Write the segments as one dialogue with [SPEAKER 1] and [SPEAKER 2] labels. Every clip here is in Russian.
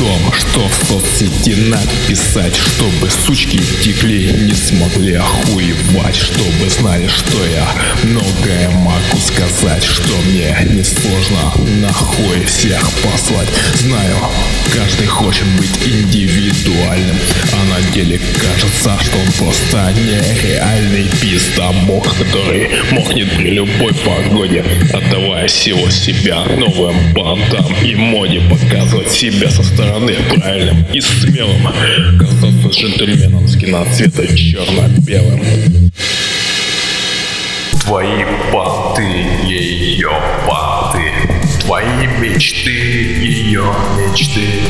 [SPEAKER 1] Том, что в соцсети написать Чтобы сучки текли, не смогли охуевать Чтобы знали, что я. Многое могу сказать Что мне не сложно нахуй всех послать. Знаю, каждый хочет быть индивидуальным А на деле кажется, что он просто нереальный пиздобог Который мохнет при любой погоде. Отдавая всего себя новым бандам и моде Показывать себя со стороны правильным и смелым. Казаться джентльменом с киноцвета черно-белым Твои мечты, ее мечты.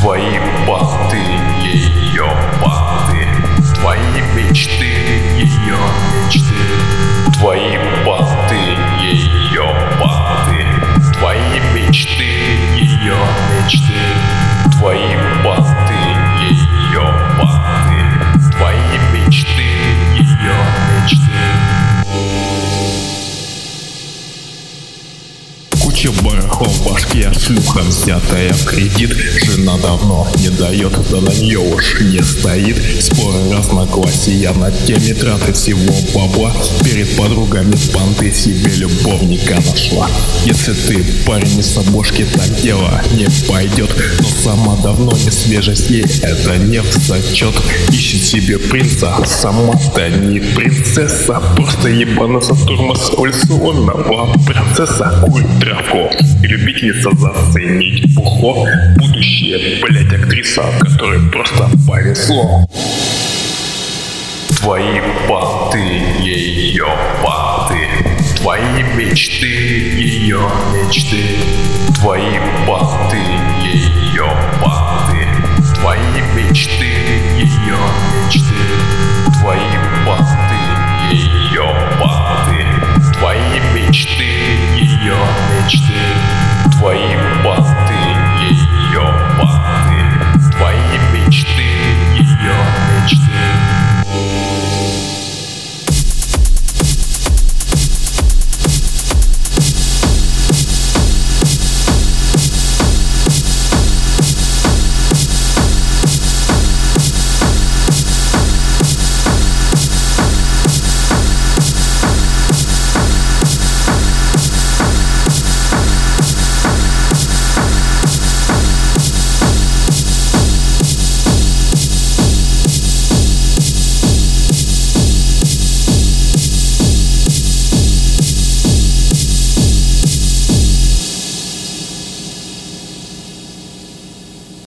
[SPEAKER 1] Твои паты, ее паты Барахов в башке, шлюха взятая в кредит. Жена давно не дает, да на нее уж не стоит. Споры разногласия на теме траты всего бабла. Перед подругами понты себе любовника нашла. Если ты парень из обложки, так дело не пойдет. Но сама давно не свежесть, ей это не в зачет. Ищет себе принца, сама-то не принцесса. Просто ебанулся тормоз улиционного принцесса Курит травку и любительница заценить бухло Будущее, блять, актриса, которой просто повезло. Твои паты, ее паты Твои мечты, ее мечты. Твои паты,